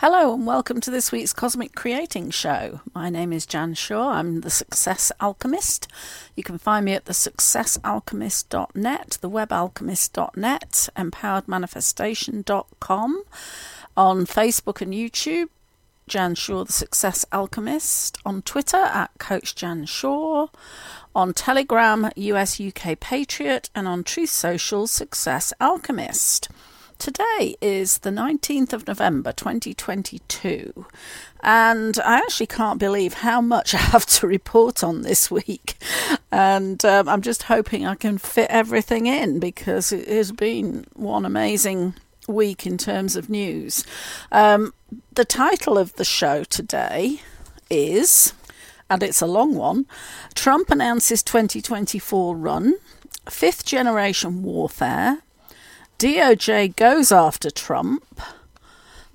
Hello and welcome to this week's Cosmic Creating Show. My name is Jan Shaw. I'm the Success Alchemist. You can find me at the successalchemist.net, the webalchemist.net, empoweredmanifestation.com, on Facebook and YouTube, Jan Shaw, the Success Alchemist, on Twitter at Coach Jan Shaw, on Telegram, US UK Patriot, and on Truth Social, Success Alchemist. Today is the 19th of November 2022, and I actually can't believe how much I have to report on this week. And um, I'm just hoping I can fit everything in because it has been one amazing week in terms of news. Um, the title of the show today is, and it's a long one Trump announces 2024 run, fifth generation warfare DOJ goes after Trump.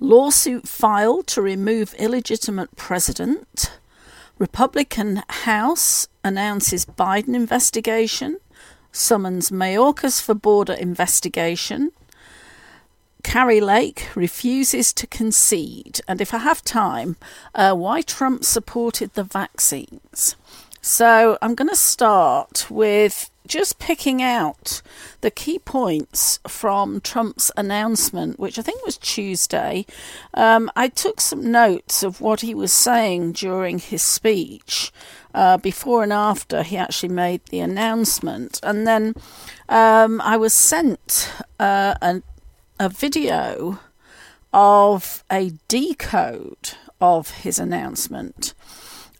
Lawsuit filed to remove illegitimate president. Republican House announces Biden investigation. Summons Mayorkas for border investigation. Kari Lake refuses to concede. And if I have time, uh, why Trump supported the vaccines. So I'm going to start with just picking out the key points from Trump's announcement, which I think was Tuesday. Um, I took some notes of what he was saying during his speech. Uh, before and after he actually made the announcement. And then um, I was sent uh, a, a video of a decode of his announcement.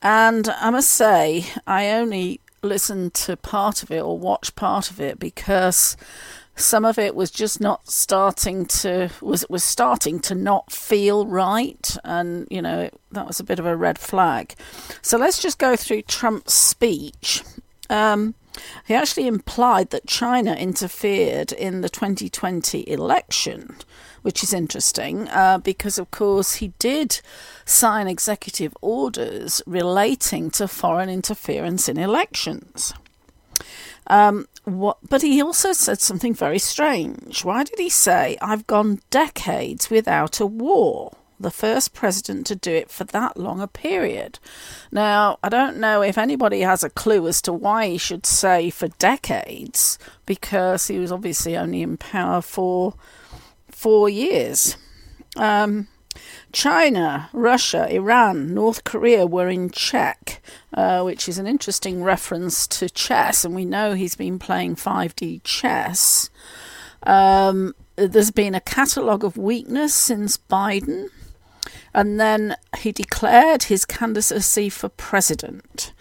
And I must say, I only listened to part of it or watch part of it because some of it was just not starting to was was starting to not feel right. And you know that was a bit of a red flag. So let's just go through trump's speech. Um, he actually implied that china interfered in the 2020 election which is interesting uh, because, of course, he did sign executive orders relating to foreign interference in elections. Um, what, but he also said something very strange. Why did he say, I've gone decades without a war? The first president to do it for that long a period. Now, I don't know if anybody has a clue as to why he should say for decades, because he was obviously only in power for four years. Um, China, Russia, Iran, North Korea were in check, uh, which is an interesting reference to chess, and we know he's been playing 5D chess. Um, there's been a catalogue of weakness since Biden, and then he declared his candidacy for president.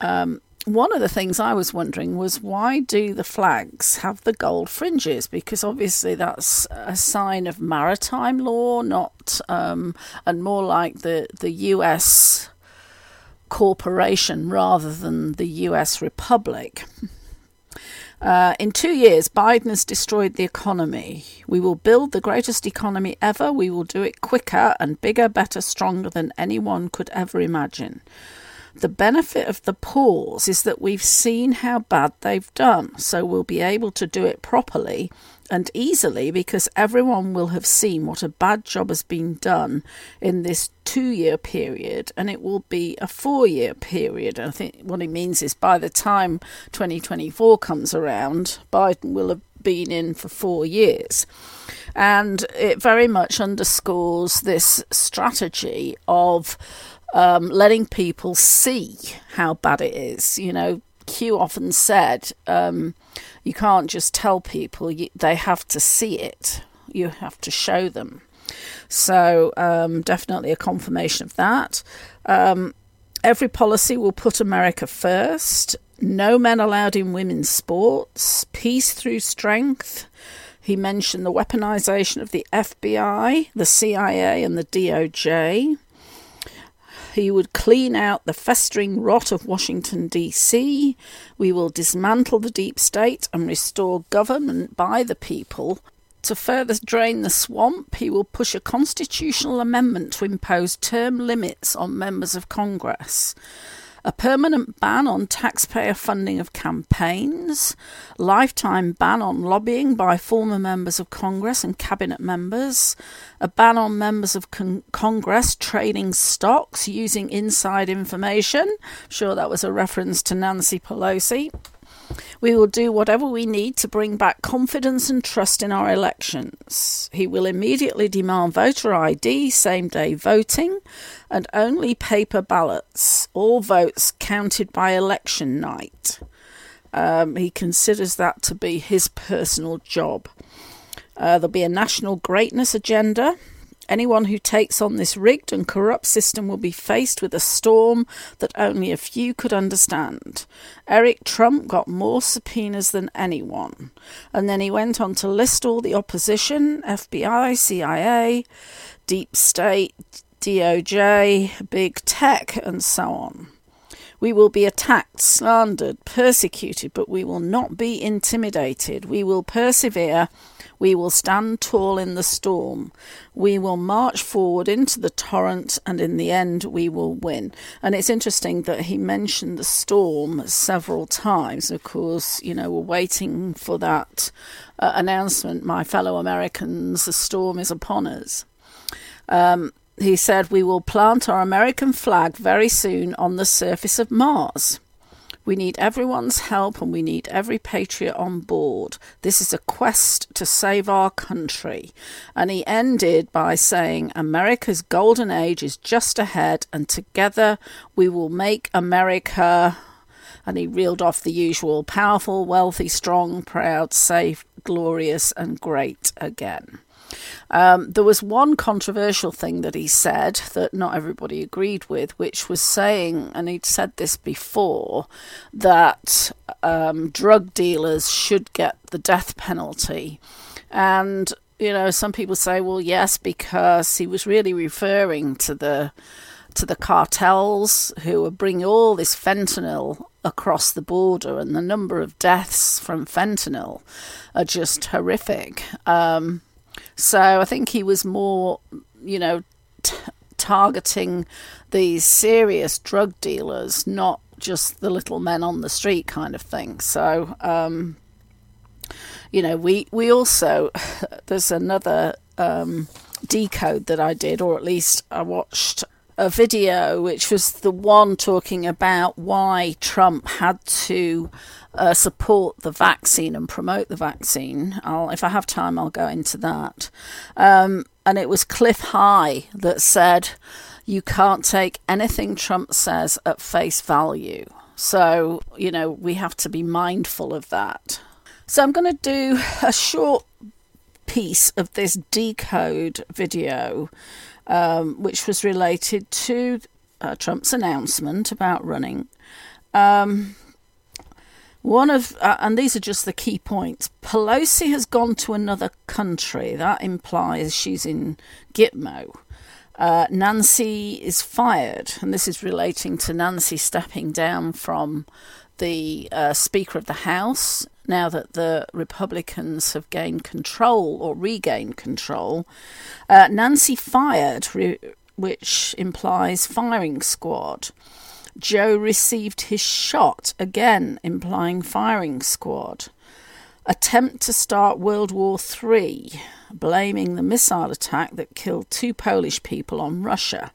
Um, one of the things I was wondering was why do the flags have the gold fringes? Because obviously that's a sign of maritime law, not um, and more like the the U.S. corporation rather than the U.S. republic. Uh, in two years, Biden has destroyed the economy. We will build the greatest economy ever. We will do it quicker and bigger, better, stronger than anyone could ever imagine. The benefit of the pause is that we've seen how bad they've done, so we'll be able to do it properly and easily because everyone will have seen what a bad job has been done in this two year period and it will be a four year period. And I think what he means is by the time 2024 comes around, Biden will have been in for four years. And it very much underscores this strategy of um, letting people see how bad it is. You know, Q often said, um, you can't just tell people, you, they have to see it, you have to show them. So, um, definitely a confirmation of that. Um, every policy will put America first. No men allowed in women's sports. Peace through strength. He mentioned the weaponization of the FBI, the CIA, and the DOJ. He would clean out the festering rot of Washington, D.C. We will dismantle the deep state and restore government by the people. To further drain the swamp, he will push a constitutional amendment to impose term limits on members of Congress a permanent ban on taxpayer funding of campaigns, lifetime ban on lobbying by former members of Congress and cabinet members, a ban on members of con- Congress trading stocks using inside information. I'm sure that was a reference to Nancy Pelosi. We will do whatever we need to bring back confidence and trust in our elections. He will immediately demand voter ID, same day voting, and only paper ballots, all votes counted by election night. Um, he considers that to be his personal job. Uh, there'll be a national greatness agenda. Anyone who takes on this rigged and corrupt system will be faced with a storm that only a few could understand. Eric Trump got more subpoenas than anyone. And then he went on to list all the opposition FBI, CIA, deep state, DOJ, big tech, and so on. We will be attacked, slandered, persecuted, but we will not be intimidated. We will persevere we will stand tall in the storm. We will march forward into the torrent, and in the end, we will win. And it's interesting that he mentioned the storm several times. Of course, you know, we're waiting for that uh, announcement, my fellow Americans, the storm is upon us. Um, he said, We will plant our American flag very soon on the surface of Mars. We need everyone's help and we need every patriot on board. This is a quest to save our country. And he ended by saying, America's golden age is just ahead, and together we will make America. And he reeled off the usual powerful, wealthy, strong, proud, safe, glorious, and great again. Um, there was one controversial thing that he said that not everybody agreed with, which was saying, and he'd said this before, that um, drug dealers should get the death penalty. And, you know, some people say, well, yes, because he was really referring to the to the cartels who are bringing all this fentanyl across the border, and the number of deaths from fentanyl are just horrific. Um, so I think he was more, you know, t- targeting these serious drug dealers, not just the little men on the street kind of thing. So, um, you know, we we also there's another um, decode that I did, or at least I watched a video which was the one talking about why Trump had to uh, support the vaccine and promote the vaccine. I'll, if I have time, I'll go into that. Um, and it was Cliff High that said, You can't take anything Trump says at face value. So, you know, we have to be mindful of that. So, I'm going to do a short piece of this decode video, um, which was related to uh, Trump's announcement about running. Um, one of, uh, and these are just the key points. Pelosi has gone to another country. That implies she's in Gitmo. Uh, Nancy is fired, and this is relating to Nancy stepping down from the uh, Speaker of the House now that the Republicans have gained control or regained control. Uh, Nancy fired, re- which implies firing squad. Joe received his shot, again implying firing squad. Attempt to start World War III, blaming the missile attack that killed two Polish people on Russia.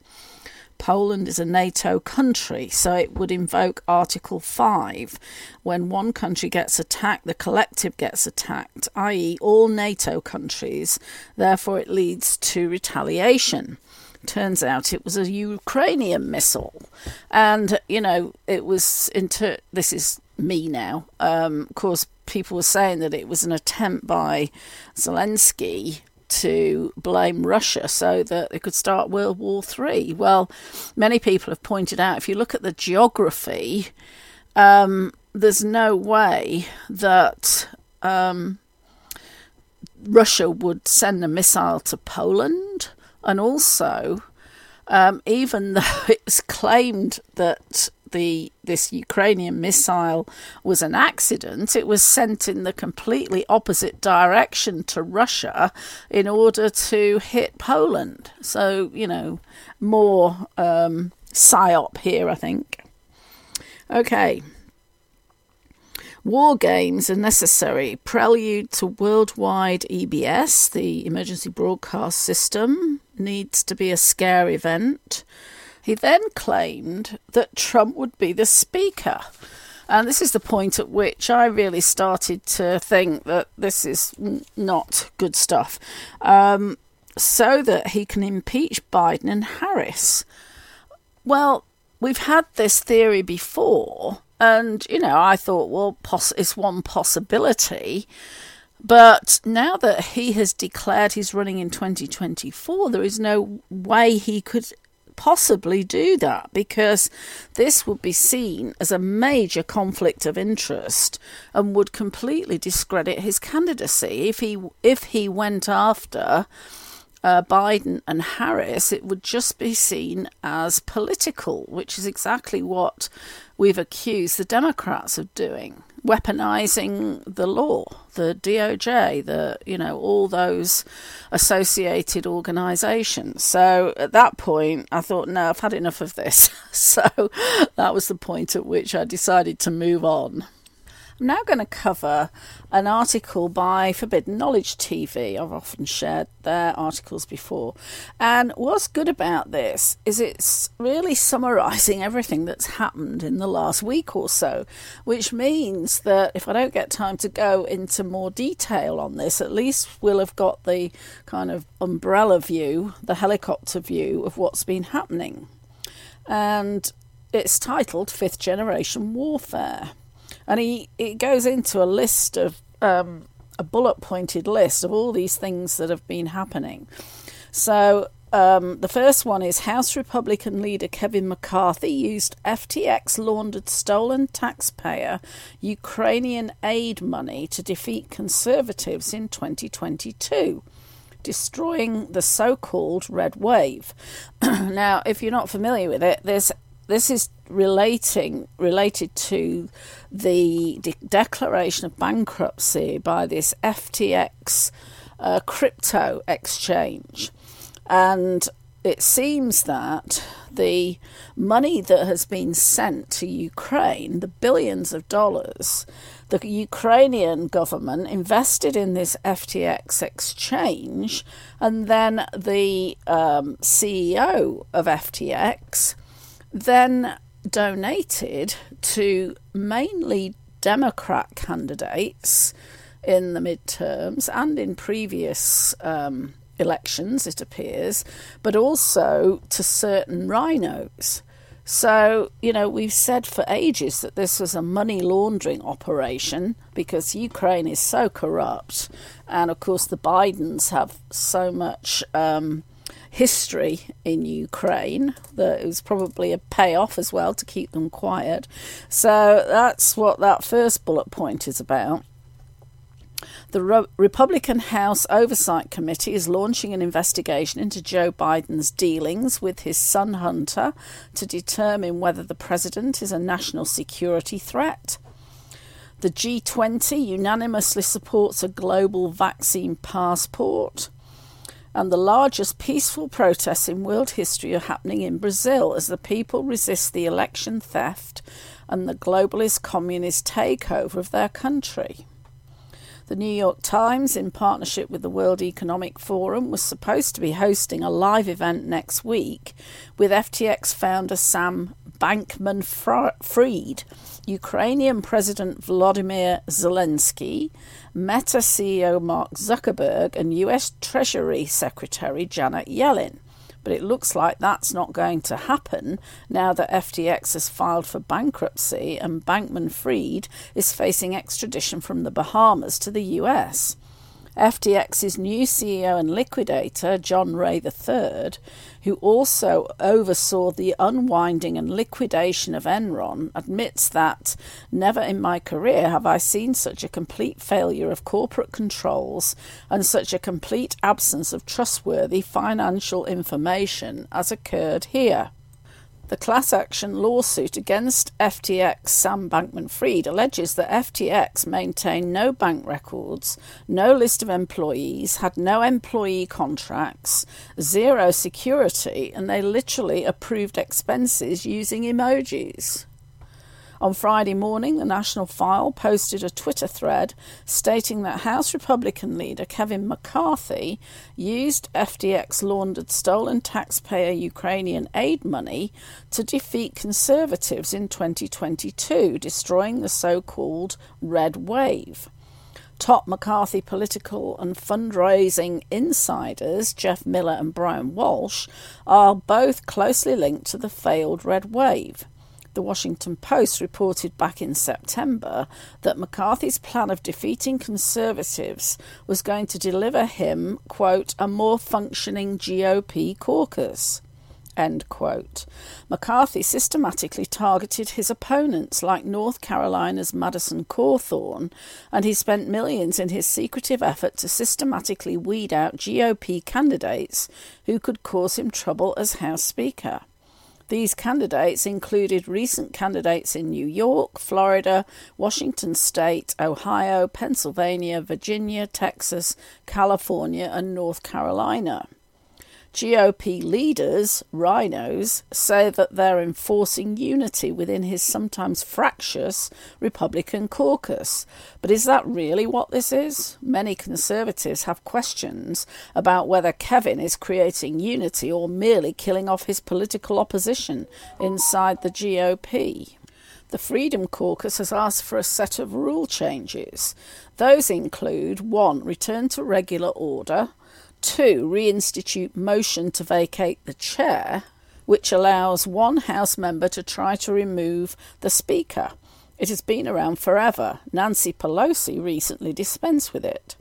Poland is a NATO country, so it would invoke Article 5. When one country gets attacked, the collective gets attacked, i.e., all NATO countries. Therefore, it leads to retaliation. Turns out it was a Ukrainian missile, and you know it was into. This is me now. Um, of course, people were saying that it was an attempt by Zelensky to blame Russia so that they could start World War Three. Well, many people have pointed out if you look at the geography, um, there's no way that um, Russia would send a missile to Poland, and also, um, even though it's claimed that the this Ukrainian missile was an accident, it was sent in the completely opposite direction to Russia in order to hit Poland. So you know, more um, psyop here, I think. Okay. War games are necessary. Prelude to worldwide EBS, the emergency broadcast system, needs to be a scare event. He then claimed that Trump would be the speaker. And this is the point at which I really started to think that this is not good stuff. Um, so that he can impeach Biden and Harris. Well, we've had this theory before and, you know, I thought, well, poss- it's one possibility. But now that he has declared he's running in 2024, there is no way he could possibly do that because this would be seen as a major conflict of interest and would completely discredit his candidacy if he if he went after uh, Biden and Harris, it would just be seen as political, which is exactly what we've accused the Democrats of doing, weaponizing the law, the DOJ, the you know all those associated organizations. So at that point, I thought, no, I've had enough of this. so that was the point at which I decided to move on. I'm now going to cover an article by Forbidden Knowledge TV. I've often shared their articles before. And what's good about this is it's really summarising everything that's happened in the last week or so, which means that if I don't get time to go into more detail on this, at least we'll have got the kind of umbrella view, the helicopter view of what's been happening. And it's titled Fifth Generation Warfare and he it goes into a list of um, a bullet pointed list of all these things that have been happening. So um, the first one is House Republican leader Kevin McCarthy used FTX laundered stolen taxpayer Ukrainian aid money to defeat conservatives in 2022 destroying the so called red wave. now, if you're not familiar with it, this this is relating related to the de- declaration of bankruptcy by this FTX uh, crypto exchange, and it seems that the money that has been sent to Ukraine, the billions of dollars, the Ukrainian government invested in this FTX exchange, and then the um, CEO of FTX then donated to mainly Democrat candidates in the midterms and in previous um, elections, it appears, but also to certain rhinos. So, you know, we've said for ages that this was a money laundering operation because Ukraine is so corrupt. And of course, the Bidens have so much um, history in Ukraine that it was probably a payoff as well to keep them quiet. So that's what that first bullet point is about. The Re- Republican House Oversight Committee is launching an investigation into Joe Biden's dealings with his son Hunter to determine whether the president is a national security threat. The G20 unanimously supports a global vaccine passport and the largest peaceful protests in world history are happening in Brazil as the people resist the election theft and the globalist communist takeover of their country. The New York Times, in partnership with the World Economic Forum, was supposed to be hosting a live event next week with FTX founder Sam Bankman Fried, Ukrainian President Volodymyr Zelensky, Meta CEO Mark Zuckerberg, and US Treasury Secretary Janet Yellen. But it looks like that's not going to happen now that FTX has filed for bankruptcy and Bankman Fried is facing extradition from the Bahamas to the US. FTX's new CEO and liquidator, John Ray III, who also oversaw the unwinding and liquidation of Enron, admits that never in my career have I seen such a complete failure of corporate controls and such a complete absence of trustworthy financial information as occurred here. The class action lawsuit against FTX Sam Bankman Fried alleges that FTX maintained no bank records, no list of employees, had no employee contracts, zero security, and they literally approved expenses using emojis. On Friday morning, the National File posted a Twitter thread stating that House Republican leader Kevin McCarthy used FTX laundered stolen taxpayer Ukrainian aid money to defeat conservatives in 2022, destroying the so called Red Wave. Top McCarthy political and fundraising insiders, Jeff Miller and Brian Walsh, are both closely linked to the failed Red Wave. The Washington Post reported back in September that McCarthy's plan of defeating conservatives was going to deliver him, quote, a more functioning GOP caucus. End quote. McCarthy systematically targeted his opponents like North Carolina's Madison Cawthorn, and he spent millions in his secretive effort to systematically weed out GOP candidates who could cause him trouble as House Speaker. These candidates included recent candidates in New York, Florida, Washington State, Ohio, Pennsylvania, Virginia, Texas, California, and North Carolina. GOP leaders, rhinos, say that they're enforcing unity within his sometimes fractious Republican caucus. But is that really what this is? Many conservatives have questions about whether Kevin is creating unity or merely killing off his political opposition inside the GOP. The Freedom Caucus has asked for a set of rule changes. Those include 1. Return to regular order, Two, reinstitute motion to vacate the chair, which allows one House member to try to remove the Speaker. It has been around forever. Nancy Pelosi recently dispensed with it.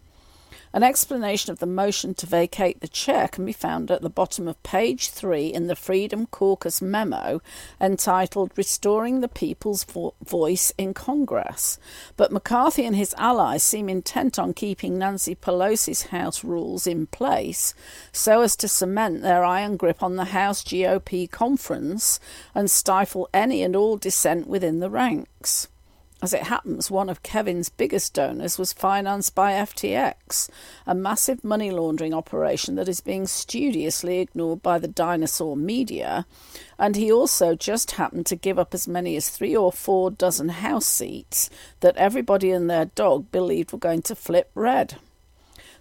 An explanation of the motion to vacate the chair can be found at the bottom of page three in the Freedom Caucus memo entitled Restoring the People's Vo- Voice in Congress. But McCarthy and his allies seem intent on keeping Nancy Pelosi's House rules in place so as to cement their iron grip on the House GOP conference and stifle any and all dissent within the ranks. As it happens, one of Kevin's biggest donors was financed by FTX, a massive money laundering operation that is being studiously ignored by the dinosaur media, and he also just happened to give up as many as three or four dozen house seats that everybody and their dog believed were going to flip red.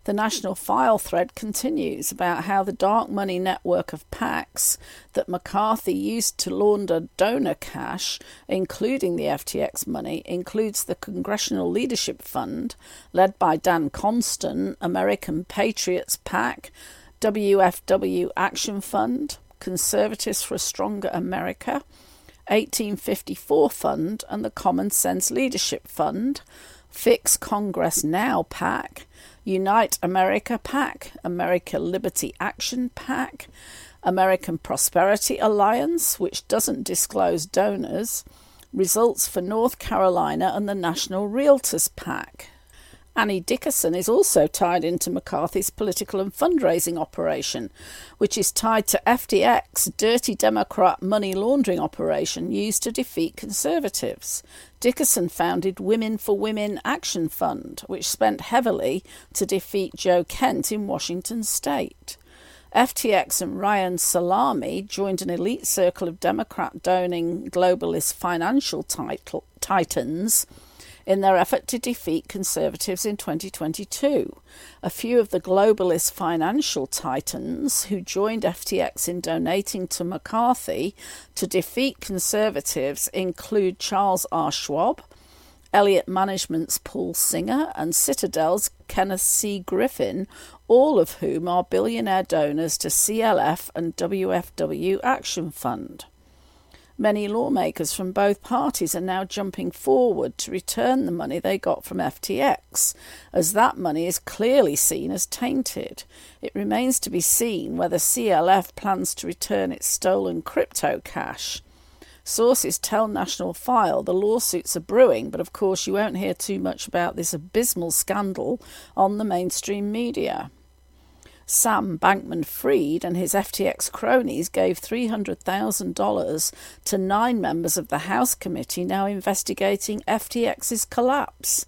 The National File thread continues about how the dark money network of PACs that McCarthy used to launder donor cash, including the FTX money, includes the Congressional Leadership Fund, led by Dan Conston, American Patriots PAC, WFW Action Fund, Conservatives for a Stronger America, 1854 Fund, and the Common Sense Leadership Fund, Fix Congress Now PAC, Unite America PAC, America Liberty Action PAC, American Prosperity Alliance, which doesn't disclose donors, results for North Carolina and the National Realtors PAC. Annie Dickerson is also tied into McCarthy's political and fundraising operation, which is tied to FTX, dirty Democrat money laundering operation used to defeat conservatives. Dickerson founded Women for Women Action Fund, which spent heavily to defeat Joe Kent in Washington state. FTX and Ryan Salame joined an elite circle of Democrat doning globalist financial title, titans in their effort to defeat conservatives in 2022. A few of the globalist financial titans who joined FTX in donating to McCarthy to defeat conservatives include Charles R. Schwab, Elliott Management's Paul Singer, and Citadel's Kenneth C. Griffin, all of whom are billionaire donors to CLF and WFW Action Fund. Many lawmakers from both parties are now jumping forward to return the money they got from FTX, as that money is clearly seen as tainted. It remains to be seen whether CLF plans to return its stolen crypto cash. Sources tell National File the lawsuits are brewing, but of course you won't hear too much about this abysmal scandal on the mainstream media. Sam Bankman Fried and his FTX cronies gave $300,000 to nine members of the House committee now investigating FTX's collapse.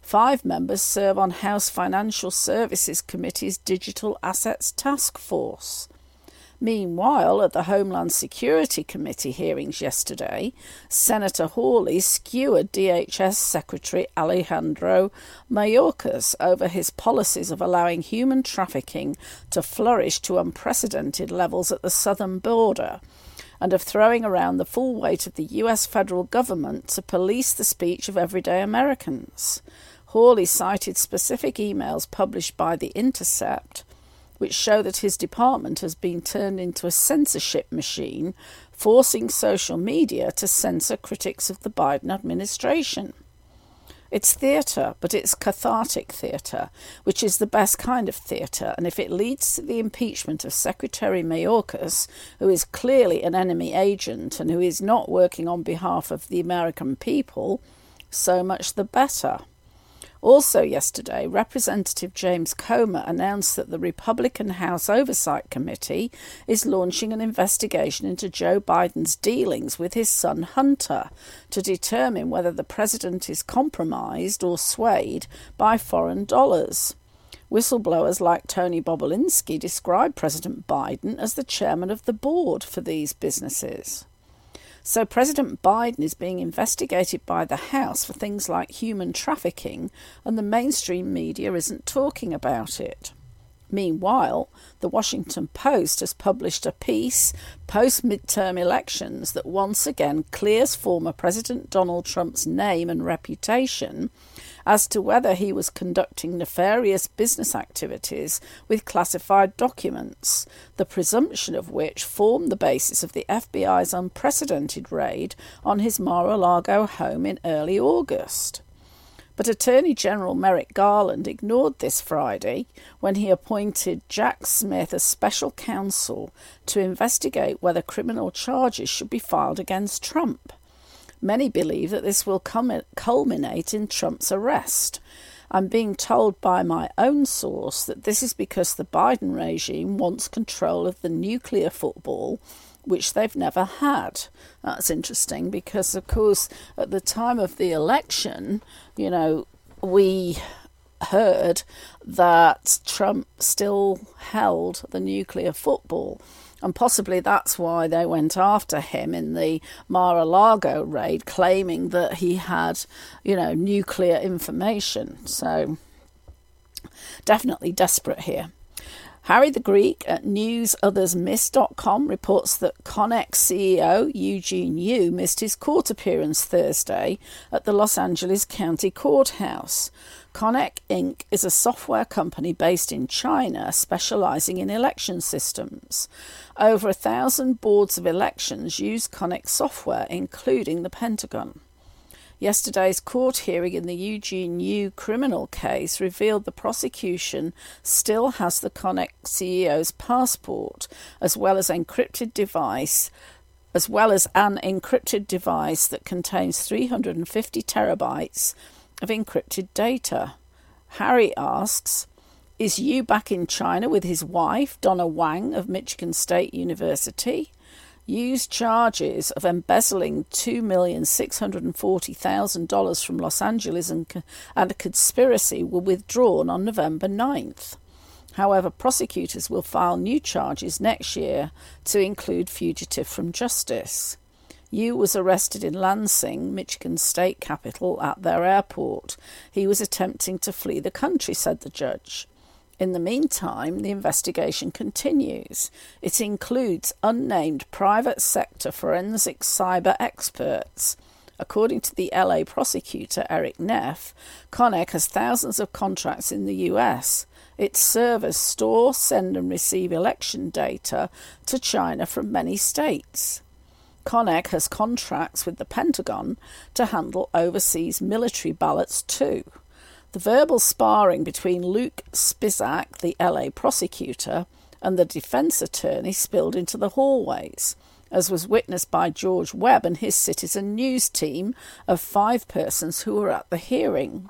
Five members serve on House Financial Services Committee's Digital Assets Task Force. Meanwhile, at the Homeland Security Committee hearings yesterday, Senator Hawley skewered DHS Secretary Alejandro Mayorkas over his policies of allowing human trafficking to flourish to unprecedented levels at the southern border and of throwing around the full weight of the US federal government to police the speech of everyday Americans. Hawley cited specific emails published by The Intercept which show that his department has been turned into a censorship machine, forcing social media to censor critics of the Biden administration. It's theatre, but it's cathartic theatre, which is the best kind of theatre, and if it leads to the impeachment of Secretary Mayorkas, who is clearly an enemy agent and who is not working on behalf of the American people, so much the better. Also, yesterday, Representative James Comer announced that the Republican House Oversight Committee is launching an investigation into Joe Biden's dealings with his son Hunter to determine whether the president is compromised or swayed by foreign dollars. Whistleblowers like Tony Bobulinski describe President Biden as the chairman of the board for these businesses. So President Biden is being investigated by the House for things like human trafficking, and the mainstream media isn't talking about it. Meanwhile, the Washington Post has published a piece post midterm elections that once again clears former President Donald Trump's name and reputation as to whether he was conducting nefarious business activities with classified documents, the presumption of which formed the basis of the FBI's unprecedented raid on his Mar a Lago home in early August. But Attorney General Merrick Garland ignored this Friday when he appointed Jack Smith as special counsel to investigate whether criminal charges should be filed against Trump. Many believe that this will culminate in Trump's arrest. I'm being told by my own source that this is because the Biden regime wants control of the nuclear football, which they've never had. That's interesting because, of course, at the time of the election, you know, we heard that Trump still held the nuclear football. And possibly that's why they went after him in the Mar a Lago raid, claiming that he had, you know, nuclear information. So definitely desperate here. Harry the Greek at newsothersmiss.com reports that Konnech CEO Eugene Yu missed his court appearance Thursday at the Los Angeles County Courthouse. Konnech Inc. is a software company based in China specializing in election systems. Over a thousand boards of elections use Konnech software, including the Pentagon. Yesterday's court hearing in the Eugene Yu criminal case revealed the prosecution still has the Konnech CEO's passport, as well as encrypted device as well as an encrypted device that contains 350 terabytes of encrypted data. Harry asks, Is Yu back in China with his wife, Donna Wang of Michigan State University? Yu's charges of embezzling $2,640,000 from Los Angeles and, and a conspiracy were withdrawn on November 9th. However, prosecutors will file new charges next year to include fugitive from justice. Yu was arrested in Lansing, Michigan's state capital, at their airport. He was attempting to flee the country, said the judge. In the meantime, the investigation continues. It includes unnamed private sector forensic cyber experts. According to the LA prosecutor Eric Neff, Konnech has thousands of contracts in the US. Its servers store, send, and receive election data to China from many states. Konnech has contracts with the Pentagon to handle overseas military ballots too. The verbal sparring between Luke Spizak, the LA prosecutor, and the defense attorney spilled into the hallways, as was witnessed by George Webb and his Citizen News team of five persons who were at the hearing.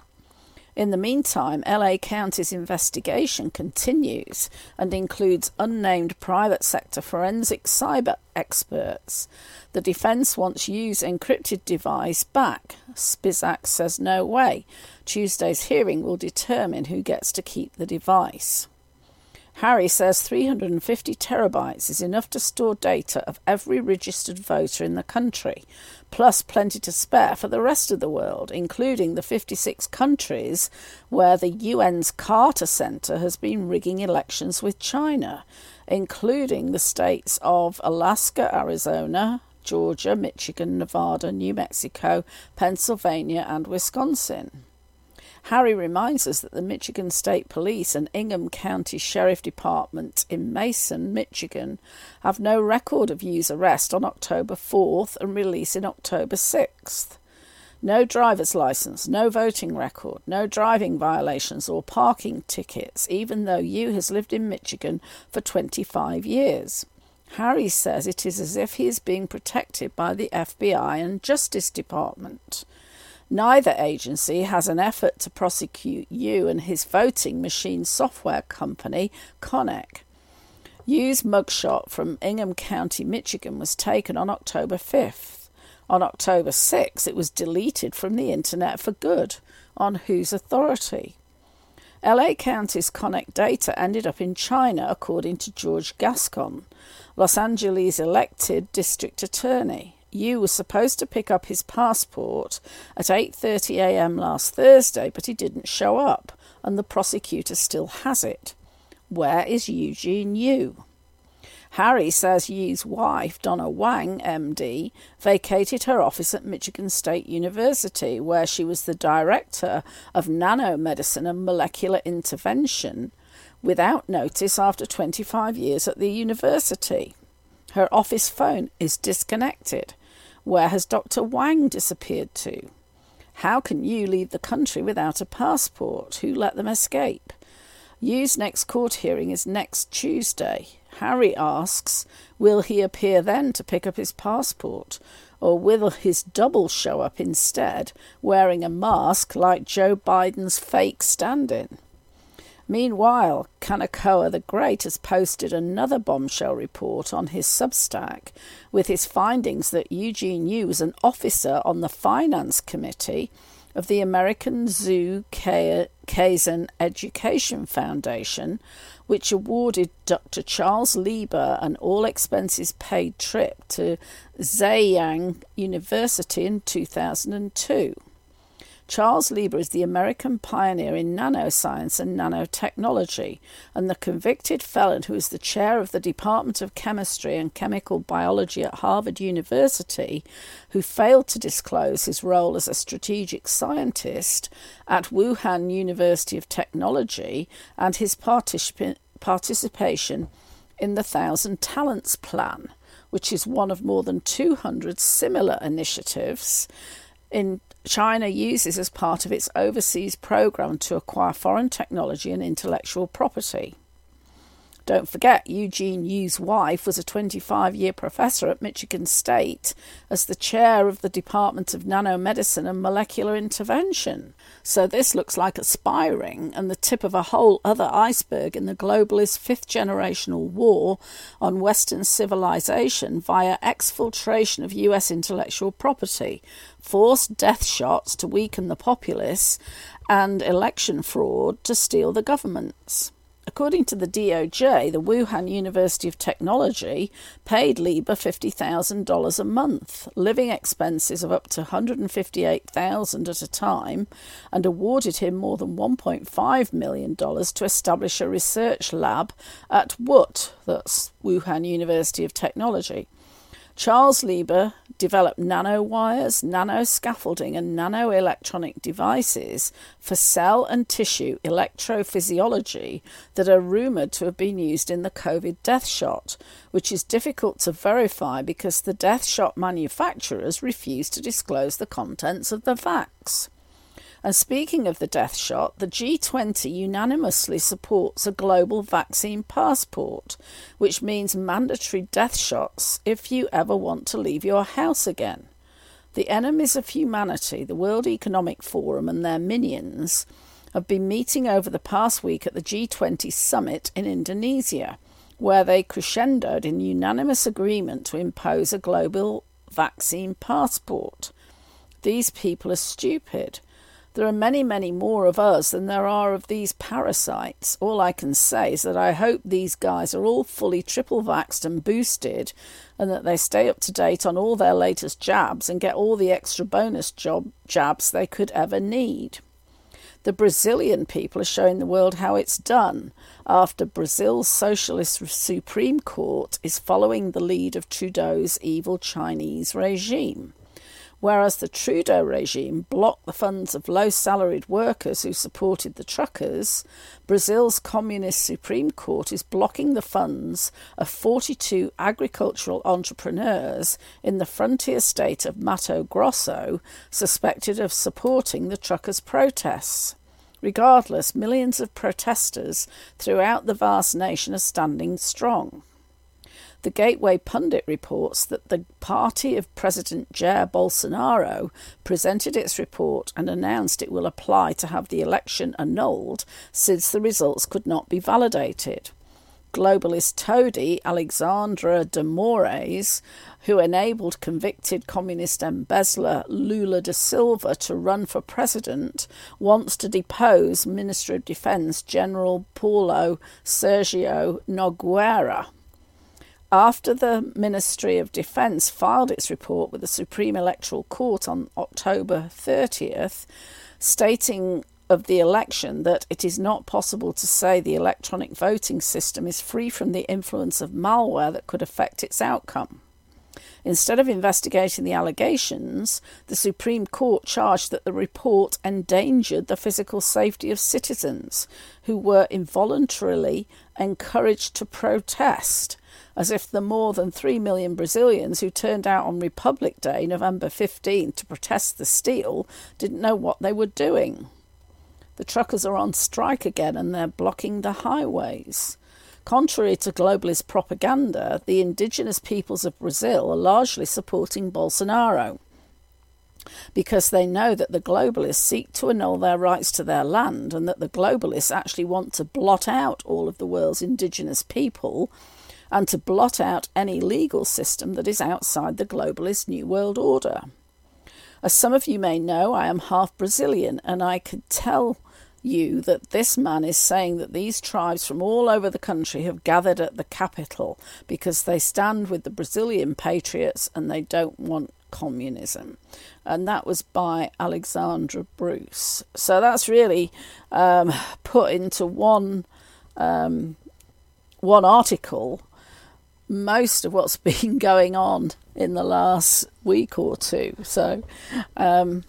In the meantime, LA County's investigation continues and includes unnamed private sector forensic cyber experts. The defense wants Yu's encrypted device back. Spizak says no way. Tuesday's hearing will determine who gets to keep the device. Harry says 350 terabytes is enough to store data of every registered voter in the country, plus plenty to spare for the rest of the world, including the 56 countries where the UN's Carter Center has been rigging elections with China, including the states of Alaska, Arizona, Georgia, Michigan, Nevada, New Mexico, Pennsylvania, and Wisconsin. Harry reminds us that the Michigan State Police and Ingham County Sheriff Department in Mason, Michigan, have no record of Yu's arrest on October 4th and release in October 6th. No driver's license, no voting record, no driving violations or parking tickets, even though Yu has lived in Michigan for 25 years. Harry says it is as if he is being protected by the FBI and Justice Department. Neither agency has an effort to prosecute Yu and his voting machine software company, Konnech. Yu's mugshot from Ingham County, Michigan was taken on October 5th. On October 6th, it was deleted from the internet for good. On whose authority? LA County's Konnech data ended up in China, according to George Gascon, Los Angeles' elected district attorney. Yu was supposed to pick up his passport at 8:30 a.m. last Thursday, but he didn't show up, and the prosecutor still has it. Where is Eugene Yu? Harry says Yu's wife, Donna Wang, MD, vacated her office at Michigan State University, where she was the director of nanomedicine and molecular intervention, without notice after 25 years at the university. Her office phone is disconnected. Where has Dr. Wang disappeared to? How can you leave the country without a passport? Who let them escape? Yu's next court hearing is next Tuesday. Harry asks, will he appear then to pick up his passport? Or will his double show up instead, wearing a mask like Joe Biden's fake stand in? Meanwhile, Kanekoa the Great has posted another bombshell report on his Substack with his findings that Eugene Yu was an officer on the finance committee of the American Zhu Kezhen Education Foundation, which awarded Dr. Charles Lieber an all expenses paid trip to Zhejiang University in 2002. Charles Lieber is the American pioneer in nanoscience and nanotechnology, and the convicted felon who is the chair of the Department of Chemistry and Chemical Biology at Harvard University, who failed to disclose his role as a strategic scientist at Wuhan University of Technology and his particip- participation in the Thousand Talents Plan, which is one of more than 200 similar initiatives in China uses as part of its overseas program to acquire foreign technology and intellectual property. Don't forget, Eugene Yu's wife was a 25 year professor at Michigan State as the chair of the Department of Nanomedicine and Molecular Intervention. So this looks like a spy and the tip of a whole other iceberg in the globalist fifth generational war on Western civilization via exfiltration of US intellectual property, forced death shots to weaken the populace, and election fraud to steal the governments. According to the DOJ, the Wuhan University of Technology paid Lieber $50,000 a month, living expenses of up to $158,000 at a time, and awarded him more than $1.5 million to establish a research lab at WUT, that's Wuhan University of Technology. Charles Lieber developed nanowires, nanoscaffolding, and nanoelectronic devices for cell and tissue electrophysiology that are rumoured to have been used in the COVID death shot, which is difficult to verify because the death shot manufacturers refuse to disclose the contents of the vax. And speaking of the death shot, the G20 unanimously supports a global vaccine passport, which means mandatory death shots if you ever want to leave your house again. The enemies of humanity, the World Economic Forum, and their minions have been meeting over the past week at the G20 summit in Indonesia, where they crescendoed in unanimous agreement to impose a global vaccine passport. These people are stupid. There are many, many more of us than there are of these parasites. All I can say is that I hope these guys are all fully triple vaxxed and boosted and that they stay up to date on all their latest jabs and get all the extra bonus job jabs they could ever need. The Brazilian people are showing the world how it's done after Brazil's Socialist Supreme Court is following the lead of Trudeau's evil Chinese regime whereas the Trudeau regime blocked the funds of low salaried workers who supported the truckers, Brazil's Communist Supreme Court is blocking the funds of 42 agricultural entrepreneurs in the frontier state of Mato Grosso suspected of supporting the truckers' protests. Regardless, millions of protesters throughout the vast nation are standing strong. The Gateway Pundit reports that the party of President Jair Bolsonaro presented its report and announced it will apply to have the election annulled since the results could not be validated. Globalist toady Alexandra de Moraes, who enabled convicted communist embezzler Lula da Silva to run for president, wants to depose Minister of Defense General Paulo Sergio Nogueira after the Ministry of Defence filed its report with the Supreme Electoral Court on October 30th, stating of the election that it is not possible to say the electronic voting system is free from the influence of malware that could affect its outcome. Instead of investigating the allegations, the Supreme Court charged that the report endangered the physical safety of citizens who were involuntarily encouraged to protest as if the more than 3 million Brazilians who turned out on Republic Day, November 15, to protest the steal, didn't know what they were doing. The truckers are on strike again and they're blocking the highways. Contrary to globalist propaganda, the indigenous peoples of Brazil are largely supporting Bolsonaro because they know that the globalists seek to annul their rights to their land and that the globalists actually want to blot out all of the world's indigenous people and to blot out any legal system that is outside the globalist New World Order. As some of you may know, I am half Brazilian, and I could tell you that this man is saying that these tribes from all over the country have gathered at the capital because they stand with the Brazilian patriots and they don't want communism. And that was by Alexandra Bruce. So that's really um, put into one um, one article most of what's been going on in the last week or two. So, um,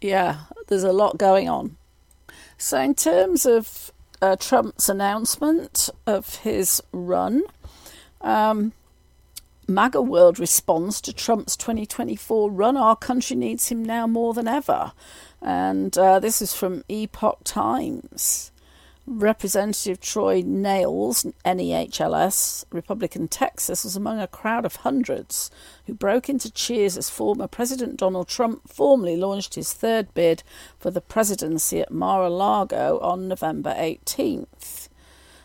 yeah, there's a lot going on. So, in terms of uh, Trump's announcement of his run, um, MAGA World responds to Trump's 2024 run. Our country needs him now more than ever. And uh, this is from Epoch Times. Representative Troy Nehls, NEHLS, Republican Texas, was among a crowd of hundreds who broke into cheers as former President Donald Trump formally launched his third bid for the presidency at Mar a Lago on November 18th.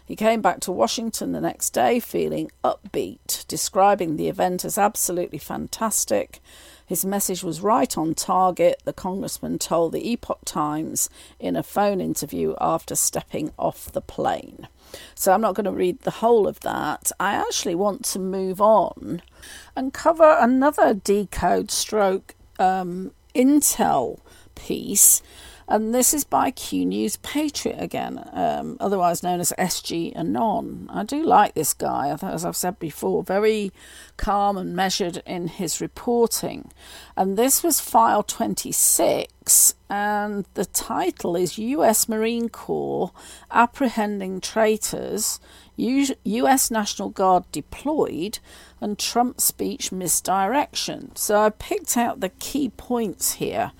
He came back to Washington the next day feeling upbeat, describing the event as absolutely fantastic his message was right on target, the congressman told the Epoch Times in a phone interview after stepping off the plane. So I'm not going to read the whole of that. I actually want to move on and cover another decode stroke um, intel piece And this is by Q News Patriot again, um, otherwise known as SG Anon. I do like this guy, as I've said before, very calm and measured in his reporting. And this was file 26, and the title is US Marine Corps Apprehending Traitors, US National Guard Deployed, and Trump speech misdirection. So I picked out the key points here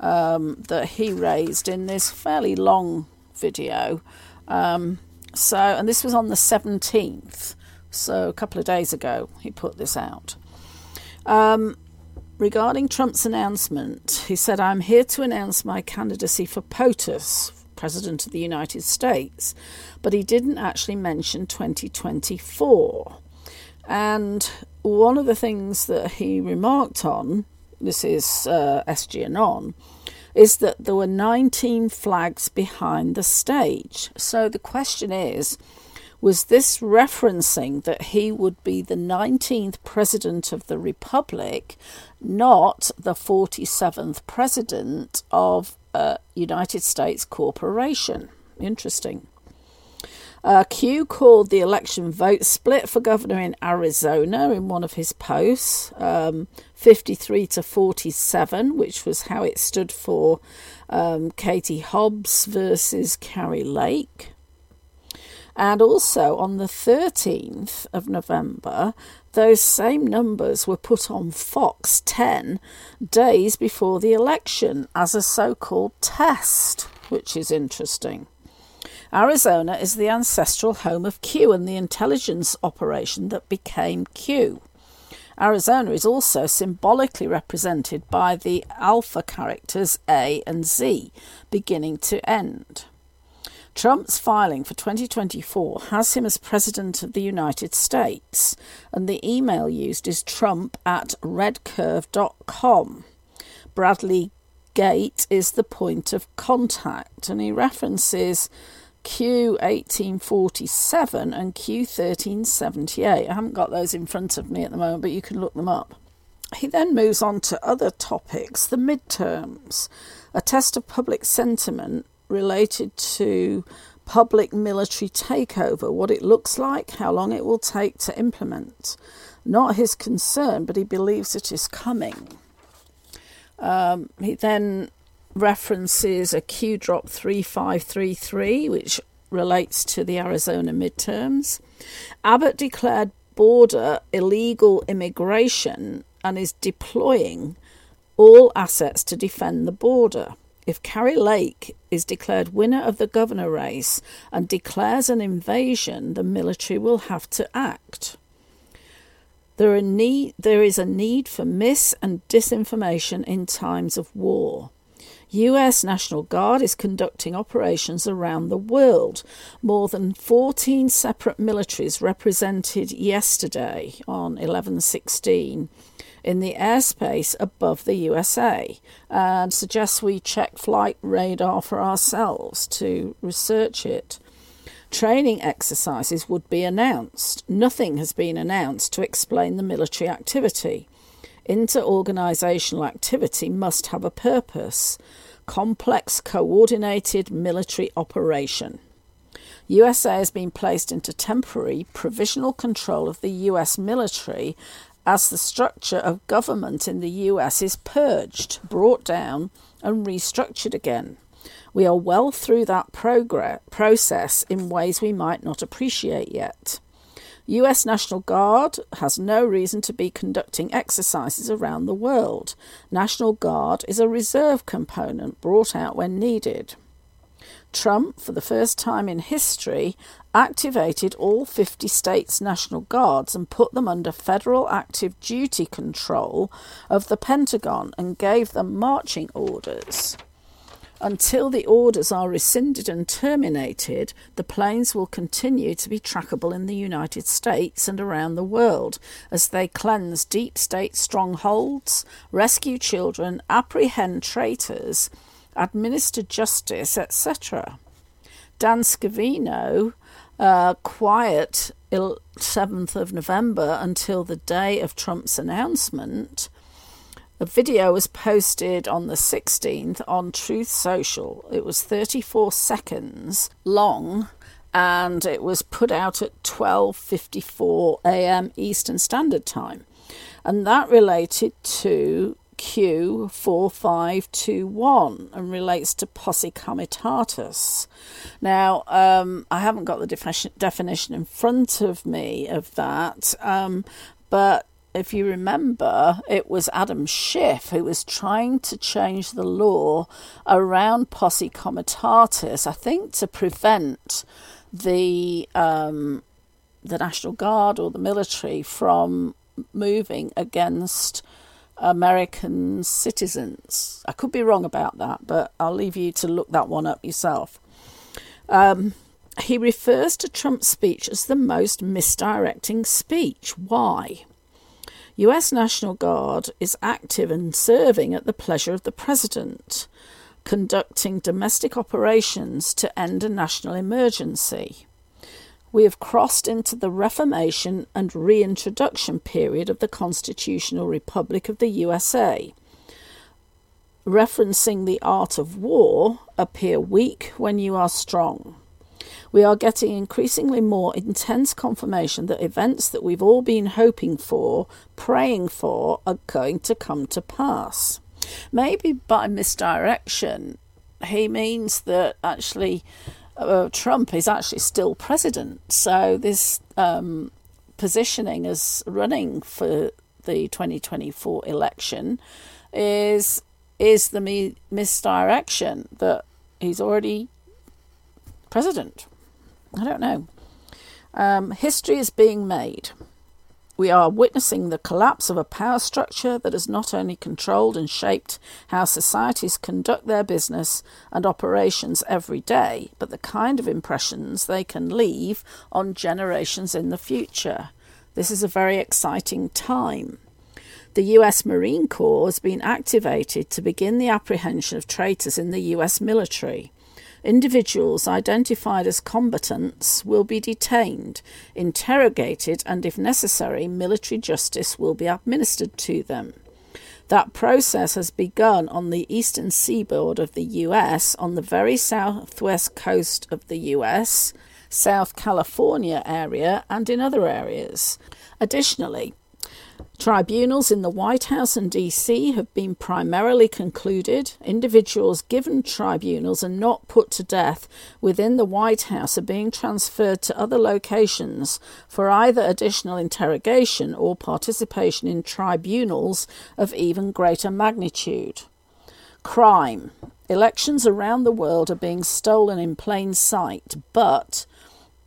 um, that he raised in this fairly long video. Um, so, and this was on the 17th, so a couple of days ago he put this out. Um, regarding Trump's announcement, he said, I'm here to announce my candidacy for POTUS, President of the United States, but he didn't actually mention 2024. And one of the things that he remarked on this is uh, SG Anon, is that there were 19 flags behind the stage. So the question is, was this referencing that he would be the 19th president of the republic, not the 47th president of a United States corporation? Interesting. Uh, Q called the election vote split for governor in Arizona in one of his posts, um, 53 to 47, which was how it stood for um, Katie Hobbs versus Kari Lake. And also on the 13th of November, those same numbers were put on Fox 10 days before the election as a so called test, which is interesting. Arizona is the ancestral home of Q and the intelligence operation that became Q. Arizona is also symbolically represented by the alpha characters A and Z, beginning to end. Trump's filing for 2024 has him as President of the United States, and the email used is trump at redcurve.com. Bradley Crate is the point of contact, and he references Q 1847 and Q 1378. I haven't got those in front of me at the moment, but you can look them up. He then moves on to other topics the midterms, a test of public sentiment related to public military takeover, what it looks like, how long it will take to implement. Not his concern, but he believes it is coming. Um, he then references a Q drop 3533, which relates to the Arizona midterms. Abbott declared border illegal immigration and is deploying all assets to defend the border. If Kari Lake is declared winner of the governor race and declares an invasion, the military will have to act. There, need, there is a need for mis and disinformation in times of war. US National Guard is conducting operations around the world. More than 14 separate militaries represented yesterday on 1116 in the airspace above the USA and suggests we check flight radar for ourselves to research it. Training exercises would be announced. Nothing has been announced to explain the military activity. Inter-organisational activity must have a purpose. Complex coordinated military operation. USA has been placed into temporary provisional control of the US military as the structure of government in the US is purged, brought down, and restructured again. We are well through that progress, process in ways we might not appreciate yet. US National Guard has no reason to be conducting exercises around the world. National Guard is a reserve component brought out when needed. Trump, for the first time in history, activated all 50 states' National Guards and put them under federal active duty control of the Pentagon and gave them marching orders. Until the orders are rescinded and terminated, the planes will continue to be trackable in the United States and around the world as they cleanse deep state strongholds, rescue children, apprehend traitors, administer justice, etc. Dan Scavino, uh, quiet 7th of November until the day of Trump's announcement, The video was posted on the 16th on Truth Social. It was 34 seconds long and it was put out at 12:54 a.m. Eastern Standard Time. And that related to Q4521 and relates to Posse Comitatus. Now, um, I haven't got the defi- definition in front of me of that, um, but if you remember, it was Adam Schiff who was trying to change the law around Posse Comitatus, I think to prevent the um, the National Guard or the military from moving against American citizens. I could be wrong about that, but I'll leave you to look that one up yourself. Um, he refers to Trump's speech as the most misdirecting speech. Why? US National Guard is active and serving at the pleasure of the President conducting domestic operations to end a national emergency. We have crossed into the Reformation and reintroduction period of the Constitutional Republic of the USA. Referencing the art of war, appear weak when you are strong. We are getting increasingly more intense confirmation that events that we've all been hoping for, praying for, are going to come to pass. Maybe by misdirection, he means that actually uh, Trump is actually still president. So this um, positioning as running for the 2024 election is is the mi- misdirection that he's already president. I don't know. Um, history is being made. We are witnessing the collapse of a power structure that has not only controlled and shaped how societies conduct their business and operations every day, but the kind of impressions they can leave on generations in the future. This is a very exciting time. The US Marine Corps has been activated to begin the apprehension of traitors in the US military. Individuals identified as combatants will be detained, interrogated, and if necessary, military justice will be administered to them. That process has begun on the eastern seaboard of the US, on the very southwest coast of the US, South California area, and in other areas. Additionally, Tribunals in the White House and DC have been primarily concluded. Individuals given tribunals and not put to death within the White House are being transferred to other locations for either additional interrogation or participation in tribunals of even greater magnitude. Crime. Elections around the world are being stolen in plain sight, but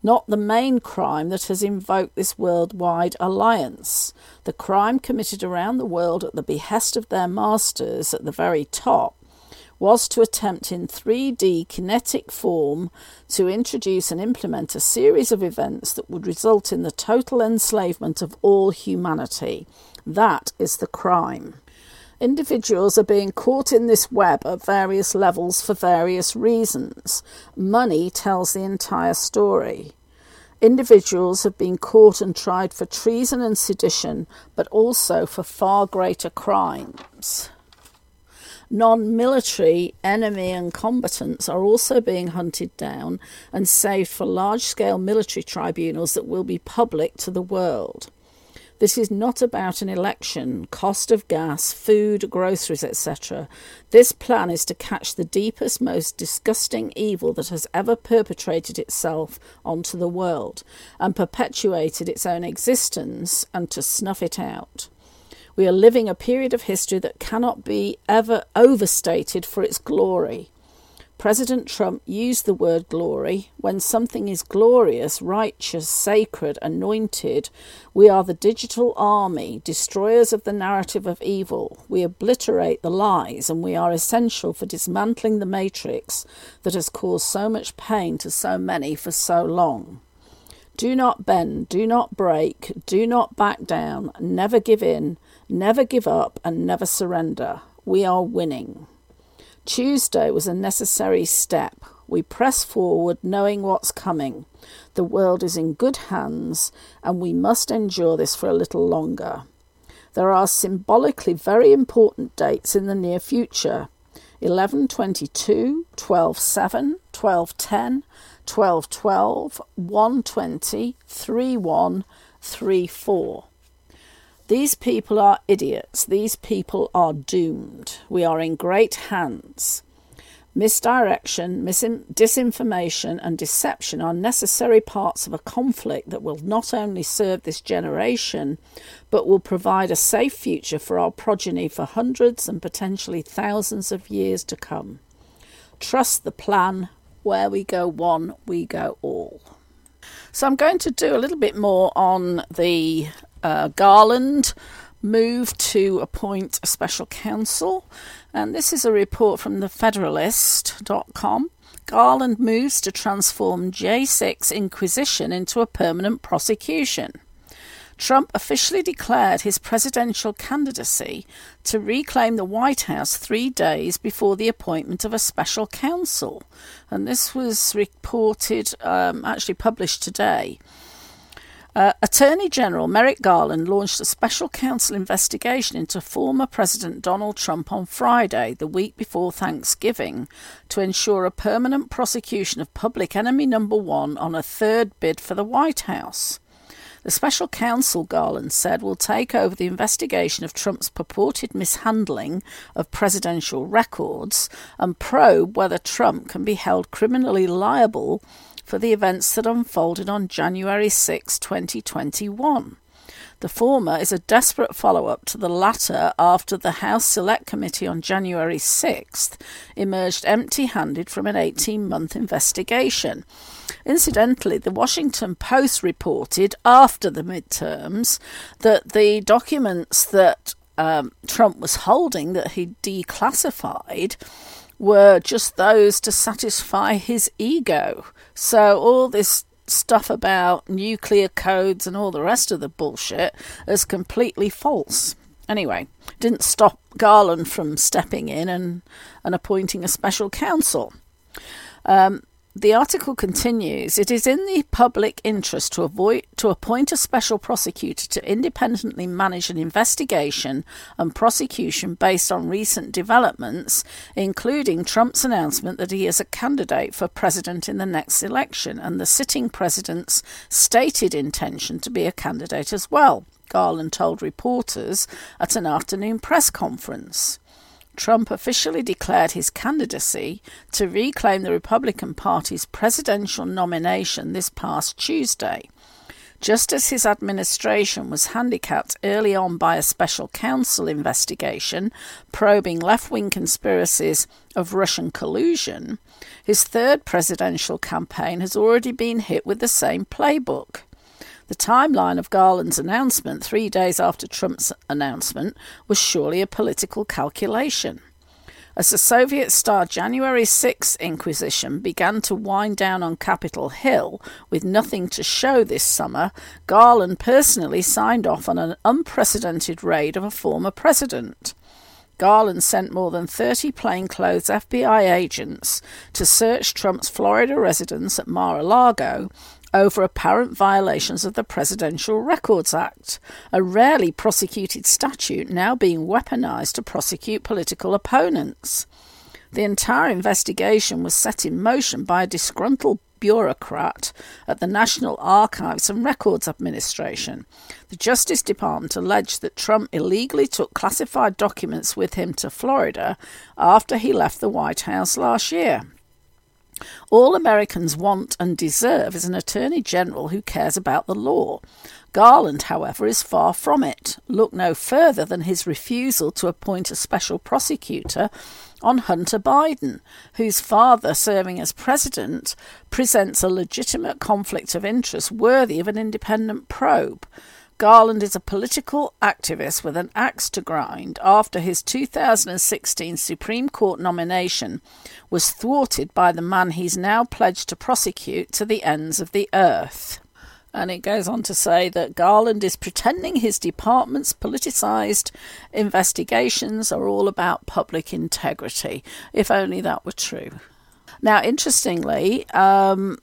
not the main crime that has invoked this worldwide alliance. The crime committed around the world at the behest of their masters at the very top was to attempt in 3D kinetic form to introduce and implement a series of events that would result in the total enslavement of all humanity. That is the crime. Individuals are being caught in this web at various levels for various reasons. Money tells the entire story. Individuals have been caught and tried for treason and sedition, but also for far greater crimes. Non military enemy and combatants are also being hunted down and saved for large scale military tribunals that will be public to the world. This is not about an election, cost of gas, food, groceries, etc. This plan is to catch the deepest, most disgusting evil that has ever perpetrated itself onto the world and perpetuated its own existence and to snuff it out. We are living a period of history that cannot be ever overstated for its glory. President Trump used the word glory. When something is glorious, righteous, sacred, anointed, we are the digital army, destroyers of the narrative of evil. We obliterate the lies, and we are essential for dismantling the matrix that has caused so much pain to so many for so long. Do not bend, do not break, do not back down, never give in, never give up, and never surrender. We are winning. Tuesday was a necessary step. We press forward knowing what's coming. The world is in good hands, and we must endure this for a little longer. There are symbolically very important dates in the near future 1122, 127, 1210, 1212, 120, 31, 34. These people are idiots. These people are doomed. We are in great hands. Misdirection, misin- disinformation, and deception are necessary parts of a conflict that will not only serve this generation, but will provide a safe future for our progeny for hundreds and potentially thousands of years to come. Trust the plan. Where we go one, we go all. So I'm going to do a little bit more on the uh, Garland move to appoint a special counsel. And this is a report from the Federalist.com. Garland moves to transform J6 Inquisition into a permanent prosecution. Trump officially declared his presidential candidacy to reclaim the White House three days before the appointment of a special counsel. And this was reported, um, actually published today. Uh, Attorney General Merrick Garland launched a special counsel investigation into former President Donald Trump on Friday, the week before Thanksgiving, to ensure a permanent prosecution of public enemy number one on a third bid for the White House. The special counsel, Garland said, will take over the investigation of Trump's purported mishandling of presidential records and probe whether Trump can be held criminally liable for the events that unfolded on January 6, 2021. The former is a desperate follow up to the latter after the House Select Committee on January 6th emerged empty handed from an 18 month investigation. Incidentally, the Washington Post reported after the midterms that the documents that um, Trump was holding that he declassified were just those to satisfy his ego. So all this stuff about nuclear codes and all the rest of the bullshit is completely false. Anyway, didn't stop Garland from stepping in and, and appointing a special counsel. Um, the article continues It is in the public interest to avoid to appoint a special prosecutor to independently manage an investigation and prosecution based on recent developments, including Trump's announcement that he is a candidate for president in the next election and the sitting president's stated intention to be a candidate as well, Garland told reporters at an afternoon press conference. Trump officially declared his candidacy to reclaim the Republican Party's presidential nomination this past Tuesday. Just as his administration was handicapped early on by a special counsel investigation probing left wing conspiracies of Russian collusion, his third presidential campaign has already been hit with the same playbook. The timeline of Garland's announcement, three days after Trump's announcement, was surely a political calculation. As the Soviet style January 6 Inquisition began to wind down on Capitol Hill with nothing to show this summer, Garland personally signed off on an unprecedented raid of a former president. Garland sent more than 30 plainclothes FBI agents to search Trump's Florida residence at Mar a Lago over apparent violations of the Presidential Records Act, a rarely prosecuted statute now being weaponized to prosecute political opponents. The entire investigation was set in motion by a disgruntled bureaucrat at the National Archives and Records Administration. The Justice Department alleged that Trump illegally took classified documents with him to Florida after he left the White House last year. All Americans want and deserve is an Attorney General who cares about the law. Garland, however, is far from it. Look no further than his refusal to appoint a special prosecutor on Hunter Biden, whose father, serving as president, presents a legitimate conflict of interest worthy of an independent probe. Garland is a political activist with an axe to grind after his 2016 Supreme Court nomination was thwarted by the man he's now pledged to prosecute to the ends of the earth. And it goes on to say that Garland is pretending his department's politicised investigations are all about public integrity. If only that were true. Now, interestingly, um,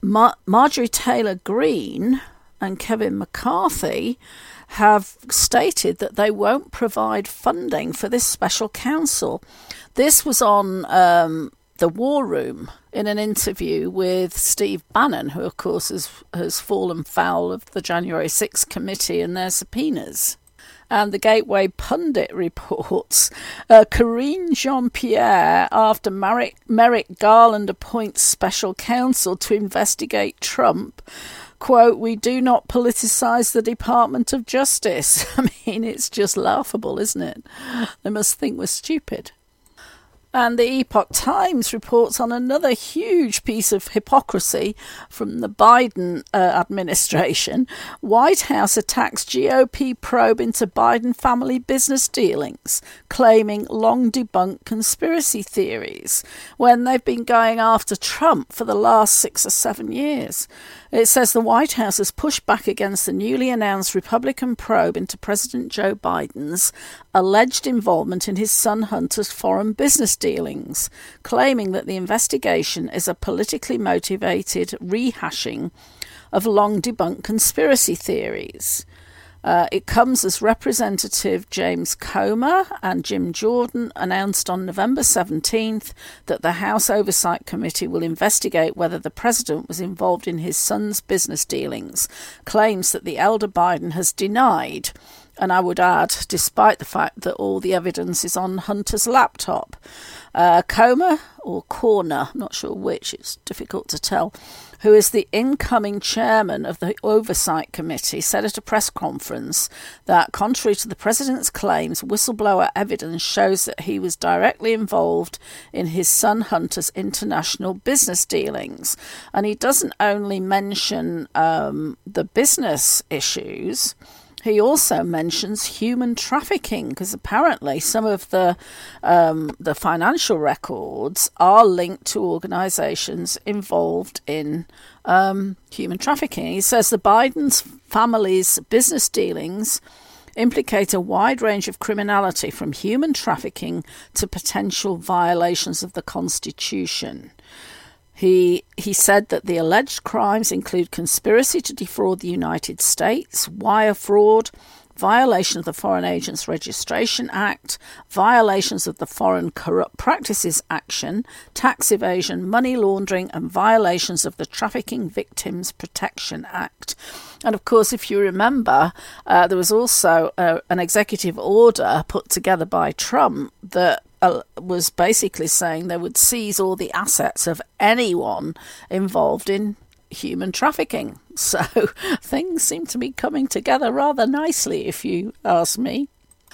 Mar- Marjorie Taylor Greene and Kevin McCarthy have stated that they won't provide funding for this special counsel. This was on um, the War Room in an interview with Steve Bannon, who, of course, has, has fallen foul of the January 6th committee and their subpoenas. And the Gateway Pundit reports uh, Karine Jean Pierre, after Merrick, Merrick Garland appoints special counsel to investigate Trump, quote, we do not politicize the Department of Justice. I mean, it's just laughable, isn't it? They must think we're stupid. And the Epoch Times reports on another huge piece of hypocrisy from the Biden uh, administration. White House attacks GOP probe into Biden family business dealings, claiming long debunked conspiracy theories when they've been going after Trump for the last six or seven years. It says the White House has pushed back against the newly announced Republican probe into President Joe Biden's alleged involvement in his son Hunter's foreign business dealings, claiming that the investigation is a politically motivated rehashing of long debunked conspiracy theories. Uh, it comes as Representative James Comer and Jim Jordan announced on November 17th that the House Oversight Committee will investigate whether the president was involved in his son's business dealings, claims that the elder Biden has denied. And I would add, despite the fact that all the evidence is on Hunter's laptop. Uh, Comer, or Corner, not sure which, it's difficult to tell, who is the incoming chairman of the Oversight Committee, said at a press conference that, contrary to the president's claims, whistleblower evidence shows that he was directly involved in his son Hunter's international business dealings. And he doesn't only mention um, the business issues he also mentions human trafficking because apparently some of the um, the financial records are linked to organisations involved in um, human trafficking. He says the Biden's family's business dealings implicate a wide range of criminality from human trafficking to potential violations of the Constitution. He he said that the alleged crimes include conspiracy to defraud the United States, wire fraud, violation of the Foreign Agents Registration Act, violations of the Foreign Corrupt Practices Action, tax evasion, money laundering, and violations of the Trafficking Victims Protection Act. And of course, if you remember, uh, there was also uh, an executive order put together by Trump that uh, was basically saying they would seize all the assets of anyone involved in human trafficking. So things seem to be coming together rather nicely, if you ask me.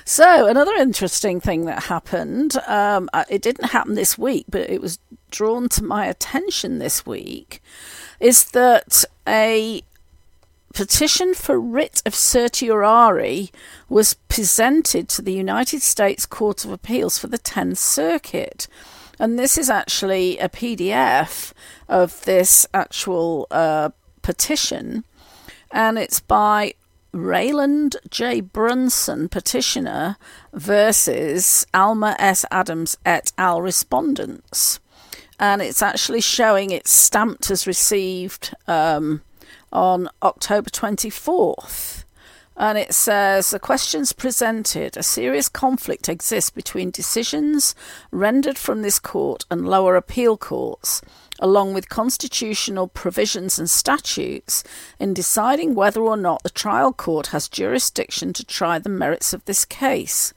So, another interesting thing that happened, um, uh, it didn't happen this week, but it was drawn to my attention this week, is that a petition for writ of certiorari was presented to the United States Court of Appeals for the 10th Circuit. And this is actually a PDF of this actual uh, petition, and it's by Raland J. Brunson, petitioner, versus Alma S. Adams et al. respondents. And it's actually showing it's stamped as received um, on October 24th. And it says the questions presented a serious conflict exists between decisions rendered from this court and lower appeal courts, along with constitutional provisions and statutes, in deciding whether or not the trial court has jurisdiction to try the merits of this case.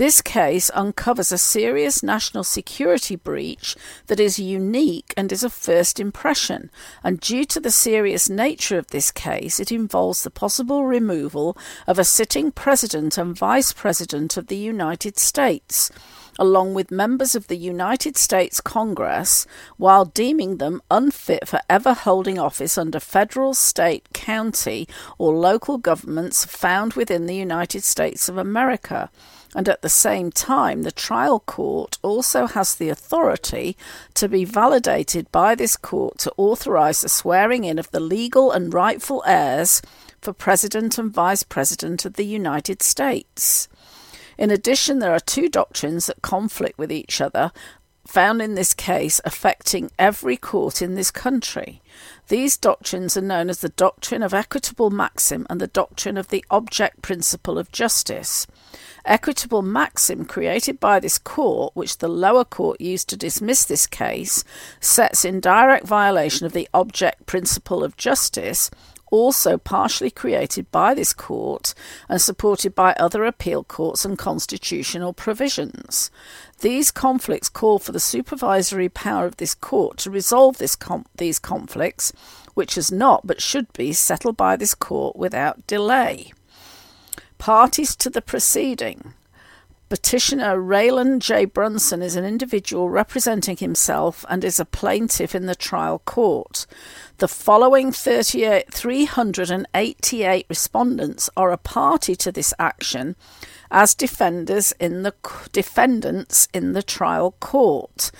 This case uncovers a serious national security breach that is unique and is a first impression, and due to the serious nature of this case, it involves the possible removal of a sitting president and vice president of the United States along with members of the United States Congress, while deeming them unfit for ever holding office under federal, state, county, or local governments found within the United States of America and at the same time, the trial court also has the authority to be validated by this court to authorize the swearing in of the legal and rightful heirs for President and Vice President of the United States. In addition, there are two doctrines that conflict with each other found in this case affecting every court in this country. These doctrines are known as the doctrine of equitable maxim and the doctrine of the object principle of justice. Equitable maxim created by this court, which the lower court used to dismiss this case, sets in direct violation of the object principle of justice also partially created by this court and supported by other appeal courts and constitutional provisions. These conflicts call for the supervisory power of this court to resolve com- these conflicts, which is not but should be settled by this court without delay. Parties to the proceeding Petitioner Raland J. Brunson is an individual representing himself and is a plaintiff in the trial court. The following 388 respondents are a party to this action as defenders in the defendants in the trial court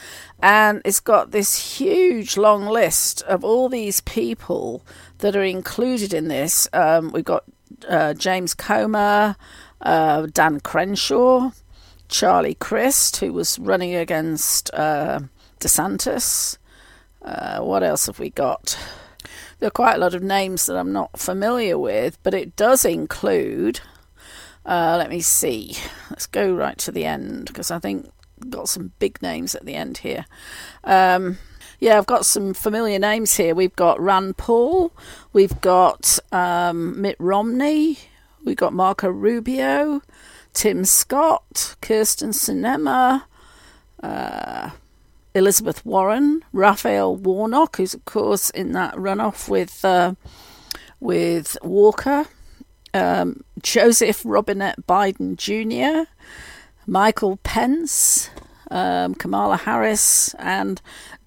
and it's got this huge long list of all these people that are included in this um, we've got uh, James Comer uh, Dan Crenshaw, Charlie Crist, who was running against uh, DeSantis. Uh, what else have we got? There are quite a lot of names that I'm not familiar with, but it does include. Let me see. Let's go right to the end because I think got some big names at the end here. Um, yeah, I've got some familiar names here. We've got Rand Paul, we've got um, Mitt Romney, We've got Marco Rubio, Tim Scott, Kyrsten Sinema, uh, Elizabeth Warren, Raphael Warnock, who's of course in that runoff with uh, with Walker, um, Joseph Robinette Biden Jr., Michael Pence, um, Kamala Harris, and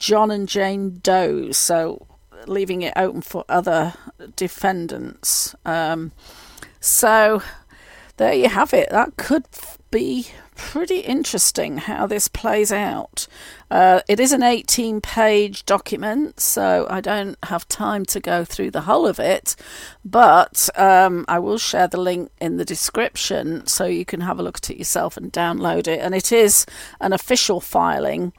John and Jane Doe. So leaving it open for other defendants. Um, so there you have it. That could be pretty interesting how this plays out. Uh, it is an 18 page document, so I don't have time to go through the whole of it, but um, I will share the link in the description so you can have a look at it yourself and download it. And it is an official filing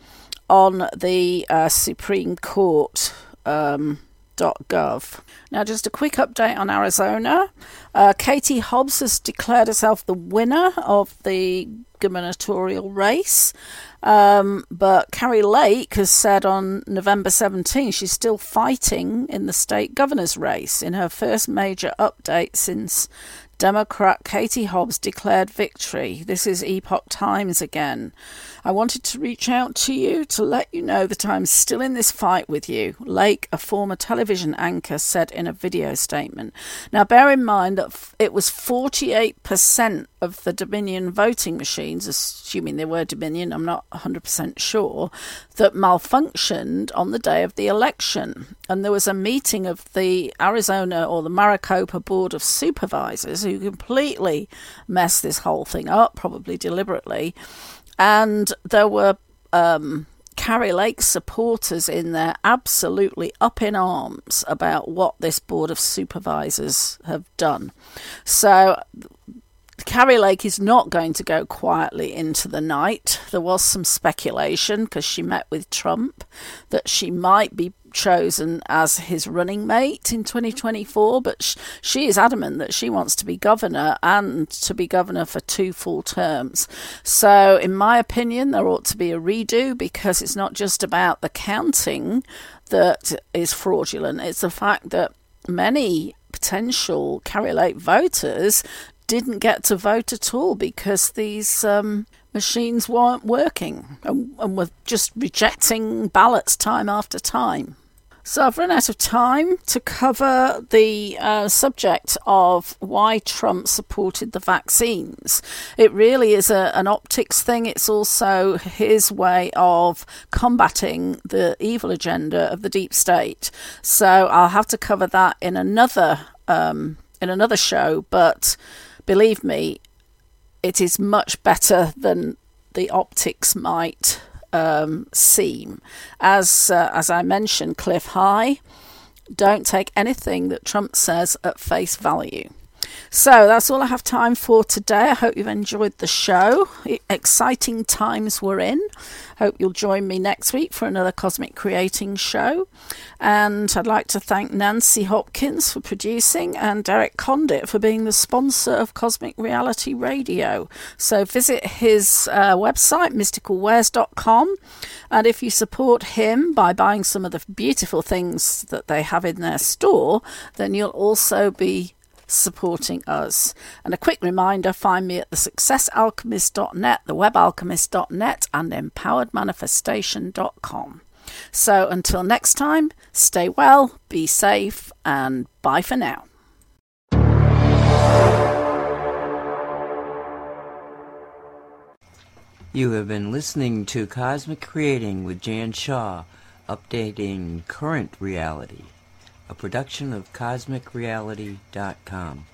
on the uh, Supreme Court. Um, Gov. Now, just a quick update on Arizona. Uh, Katie Hobbs has declared herself the winner of the gubernatorial race. Um, but Kari Lake has said on November 17 she's still fighting in the state governor's race in her first major update since Democrat Katie Hobbs declared victory. This is Epoch Times again. I wanted to reach out to you to let you know that I'm still in this fight with you, Lake, a former television anchor, said in a video statement. Now, bear in mind that it was 48% of the Dominion voting machines, assuming they were Dominion, I'm not 100% sure, that malfunctioned on the day of the election. And there was a meeting of the Arizona or the Maricopa Board of Supervisors who completely messed this whole thing up, probably deliberately and there were um, Kari Lake supporters in there absolutely up in arms about what this Board of Supervisors have done. So Kari Lake is not going to go quietly into the night. There was some speculation because she met with Trump that she might be chosen as his running mate in 2024, but sh- she is adamant that she wants to be governor and to be governor for two full terms. So, in my opinion, there ought to be a redo because it's not just about the counting that is fraudulent, it's the fact that many potential Kari Lake voters didn't get to vote at all because these um, machines weren't working and, and were just rejecting ballots time after time. So I've run out of time to cover the uh, subject of why Trump supported the vaccines. It really is a, an optics thing. It's also his way of combating the evil agenda of the deep state. So I'll have to cover that in another um, in another show. But believe me, it is much better than the optics might um, seem. As uh, as I mentioned, Cliff High, don't take anything that Trump says at face value. So that's all I have time for today. I hope you've enjoyed the show. Exciting times we're in. Hope you'll join me next week for another Cosmic Creating show. And I'd like to thank Nancy Hopkins for producing and Derek Condit for being the sponsor of Cosmic Reality Radio. So visit his uh, website, mysticalwares.com. And if you support him by buying some of the beautiful things that they have in their store, then you'll also be supporting us. And a quick reminder find me at the successalchemist.net, the webalchemist.net, and empoweredmanifestation.com. So until next time, stay well, be safe, and bye for now. You have been listening to Cosmic Creating with Jan Shaw, updating current reality a production of CosmicReality.com.